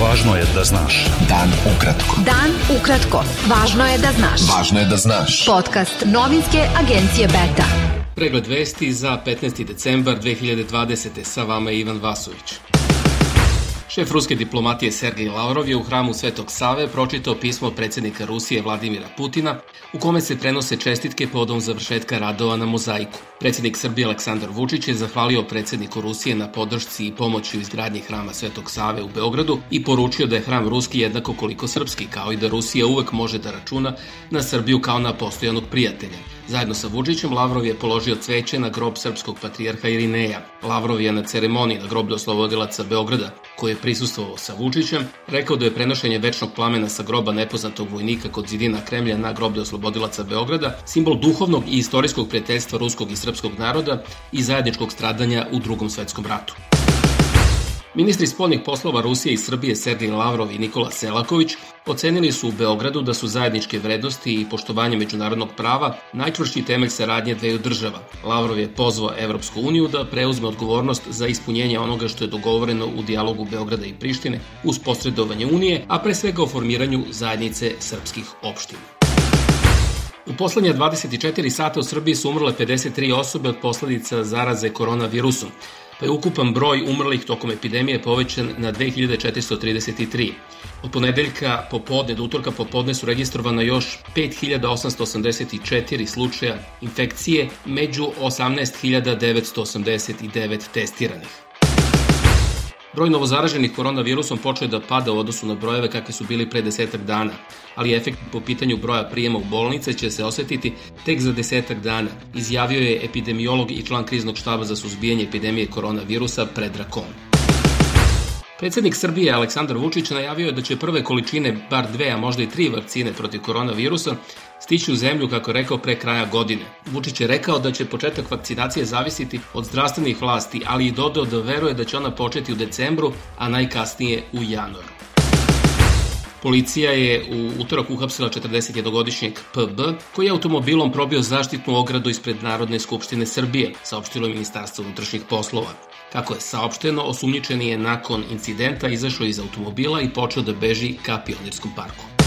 Važno je da znaš. Dan ukratko. Dan ukratko. Važno je da znaš. Važno je da znaš. Podcast novinske agencije Beta. Pregled vesti za 15. decembar 2020. Sa vama je Ivan Vasović. Šef ruske diplomatije Sergej Lavrov je u hramu Svetog Save pročitao pismo predsednika Rusije Vladimira Putina u kome se prenose čestitke podom završetka radova na mozaiku. Predsednik Srbije Aleksandar Vučić je zahvalio predsedniku Rusije na podršci i pomoći u izgradnji hrama Svetog Save u Beogradu i poručio da je hram ruski jednako koliko srpski, kao i da Rusija uvek može da računa na Srbiju kao na postojanog prijatelja. Zajedno sa Vučićem Lavrov je položio cveće na grob srpskog patrijarha Irineja. Lavrov je na ceremoniji na groblju oslobodilaca Beograda, koji je prisustvovao sa Vučićem, rekao da je prenošenje večnog plamena sa groba nepoznatog vojnika kod zidina Kremlja na groblje oslobodilaca Beograda simbol duhovnog i istorijskog prijateljstva ruskog i srpskog naroda i zajedničkog stradanja u drugom svetskom ratu. Ministri spoljnih poslova Rusije i Srbije Sergej Lavrov i Nikola Selaković ocenili su u Beogradu da su zajedničke vrednosti i poštovanje međunarodnog prava najčvršći temelj saradnje dveju država. Lavrov je pozvao Evropsku uniju da preuzme odgovornost za ispunjenje onoga što je dogovoreno u dijalogu Beograda i Prištine uz posredovanje Unije, a pre svega o formiranju zajednice srpskih opština. U poslednja 24 sata u Srbiji su umrle 53 osobe od posledica zaraze koronavirusom pa je ukupan broj umrlih tokom epidemije povećan na 2433. Od ponedeljka popodne do utorka popodne su registrovana još 5884 slučaja infekcije među 18989 testiranih. Broj novozaraženih koronavirusom počeo je da pada u odnosu na brojeve kakve su bili pre desetak dana, ali efekt po pitanju broja prijema u bolnice će se osetiti tek za desetak dana, izjavio je epidemiolog i član kriznog štaba za suzbijanje epidemije koronavirusa Predrag Kon. Predsednik Srbije Aleksandar Vučić najavio je da će prve količine, bar dve, a možda i tri vakcine protiv koronavirusa, stići u zemlju, kako je rekao, pre kraja godine. Vučić je rekao da će početak vakcinacije zavisiti od zdravstvenih vlasti, ali i dodao da veruje da će ona početi u decembru, a najkasnije u januaru. Policija je u utorak uhapsila 41-godišnjeg PB, koji je automobilom probio zaštitnu ogradu ispred Narodne skupštine Srbije, saopštilo je Ministarstvo unutrašnjih poslova. Kako je saopšteno, osumnjičeni je nakon incidenta izašao iz automobila i počeo da beži ka Pionirskom parku.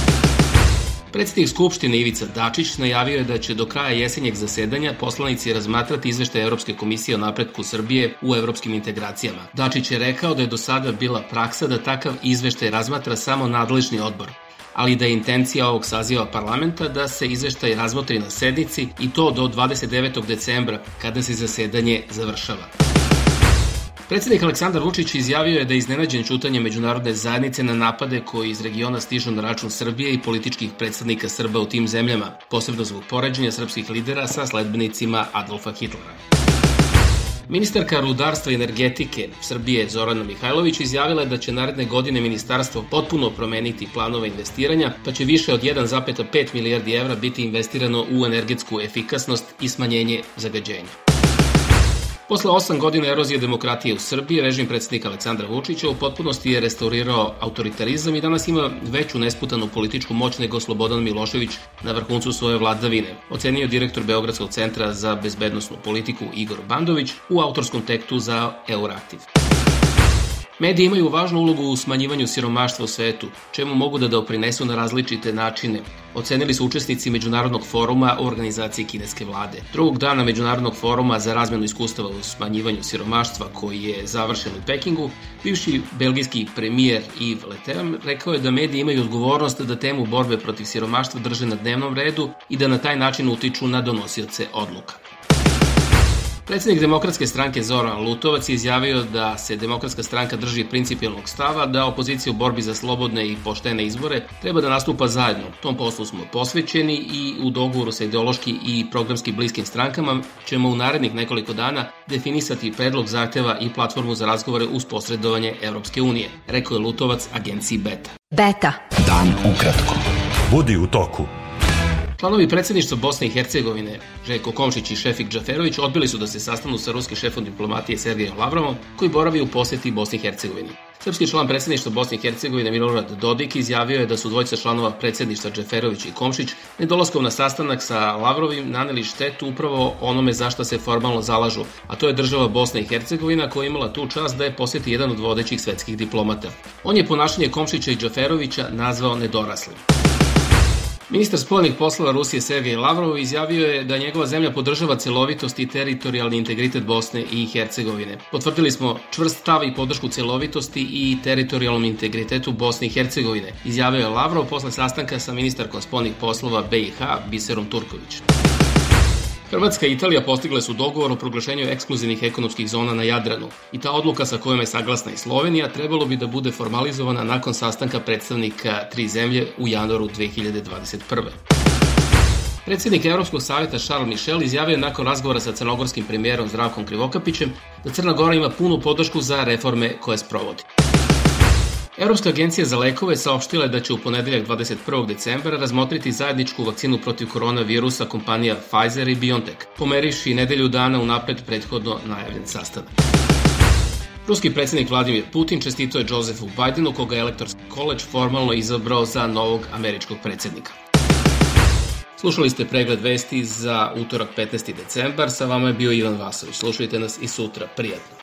Predsednik Skupštine Ivica Dačić najavio je da će do kraja jesenjeg zasedanja poslanici razmatrati izveštaj Evropske komisije o napretku Srbije u evropskim integracijama. Dačić je rekao da je do sada bila praksa da takav izveštaj razmatra samo nadležni odbor, ali da je intencija ovog saziva parlamenta da se izveštaj razmotri na sednici i to do 29. decembra kada se zasedanje završava. Predsednik Aleksandar Vučić izjavio je da je iznenađen čutanje međunarodne zajednice na napade koji iz regiona stižu na račun Srbije i političkih predstavnika Srba u tim zemljama, posebno zbog poređenja srpskih lidera sa sledbenicima Adolfa Hitlera. Ministarka rudarstva i energetike Srbije Zorana Mihajlović izjavila je da će naredne godine ministarstvo potpuno promeniti planove investiranja, pa će više od 1,5 milijardi evra biti investirano u energetsku efikasnost i smanjenje zagađenja. Posle osam godina erozije demokratije u Srbiji, režim predsednika Aleksandra Vučića u potpunosti je restaurirao autoritarizam i danas ima veću nesputanu političku moć nego Slobodan Milošević na vrhuncu svoje vladavine, ocenio direktor Beogradskog centra za bezbednostnu politiku Igor Bandović u autorskom tekstu za Euraktiv. Mediji imaju važnu ulogu u smanjivanju siromaštva u svetu, čemu mogu da doprinesu na različite načine. Ocenili su učesnici Međunarodnog foruma o organizaciji kineske vlade. Drugog dana Međunarodnog foruma za razmenu iskustava u smanjivanju siromaštva koji je završen u Pekingu, bivši belgijski premijer Yves Leterme rekao je da mediji imaju odgovornost da temu borbe protiv siromaštva drže na dnevnom redu i da na taj način utiču na donosioce odluka. Predsednik Demokratske stranke Zoran Lutovac je izjavio da se Demokratska stranka drži principijalnog stava da opozicija u borbi za slobodne i poštene izbore treba da nastupa zajedno. Tom poslu smo posvećeni i u dogovoru sa ideološki i programski bliskim strankama ćemo u narednih nekoliko dana definisati predlog zahteva i platformu za razgovore uz posredovanje Evropske unije, rekao je Lutovac agenciji Beta. Beta. Dan ukratko. Budi u toku. Članovi predsedništva Bosne i Hercegovine, Željko Komšić i Šefik Džaferović, odbili su da se sastanu sa ruskim šefom diplomatije Sergejem Lavrovom, koji boravi u poseti Bosni i Hercegovini. Srpski član predsjedništva Bosne i Hercegovine Milorad Dodik izjavio je da su dvojica članova predsjedništva Džeferović i Komšić nedolaskom na sastanak sa Lavrovim naneli štetu upravo onome zašto se formalno zalažu, a to je država Bosna i Hercegovina koja je imala tu čast da je posjeti jedan od vodećih svetskih diplomata. On je ponašanje Komšića i Džeferovića nazvao nedoraslim. Ministar spoljnih poslova Rusije Sergej Lavrov izjavio je da njegova zemlja podržava celovitost i teritorijalni integritet Bosne i Hercegovine. Potvrdili smo čvrst stav i podršku celovitosti i teritorijalnom integritetu Bosne i Hercegovine, izjavio je Lavrov posle sastanka sa ministarkom spoljnih poslova BiH Biserom Turković. Hrvatska i Italija postigle su dogovor o proglašenju ekskluzivnih ekonomskih zona na Jadranu i ta odluka sa kojom je saglasna i Slovenija trebalo bi da bude formalizovana nakon sastanka predstavnika tri zemlje u januaru 2021. Predsednik Evropskog savjeta Charles Michel izjavio nakon razgovora sa crnogorskim premijerom Zdravkom Krivokapićem da Crna Gora ima punu podršku za reforme koje sprovodi. Evropska agencija za lekove saopštila je da će u ponedeljak 21. decembra razmotriti zajedničku vakcinu protiv koronavirusa kompanija Pfizer i BioNTech, pomeriši nedelju dana unapred prethodno najavljen sastanak. Ruski predsednik Vladimir Putin čestito je Josefu Bidenu, koga je Elector's College formalno izabrao za novog američkog predsednika. Slušali ste pregled vesti za utorak 15. decembar, sa vama je bio Ivan Vasović. Slušajte nas i sutra, prijatno.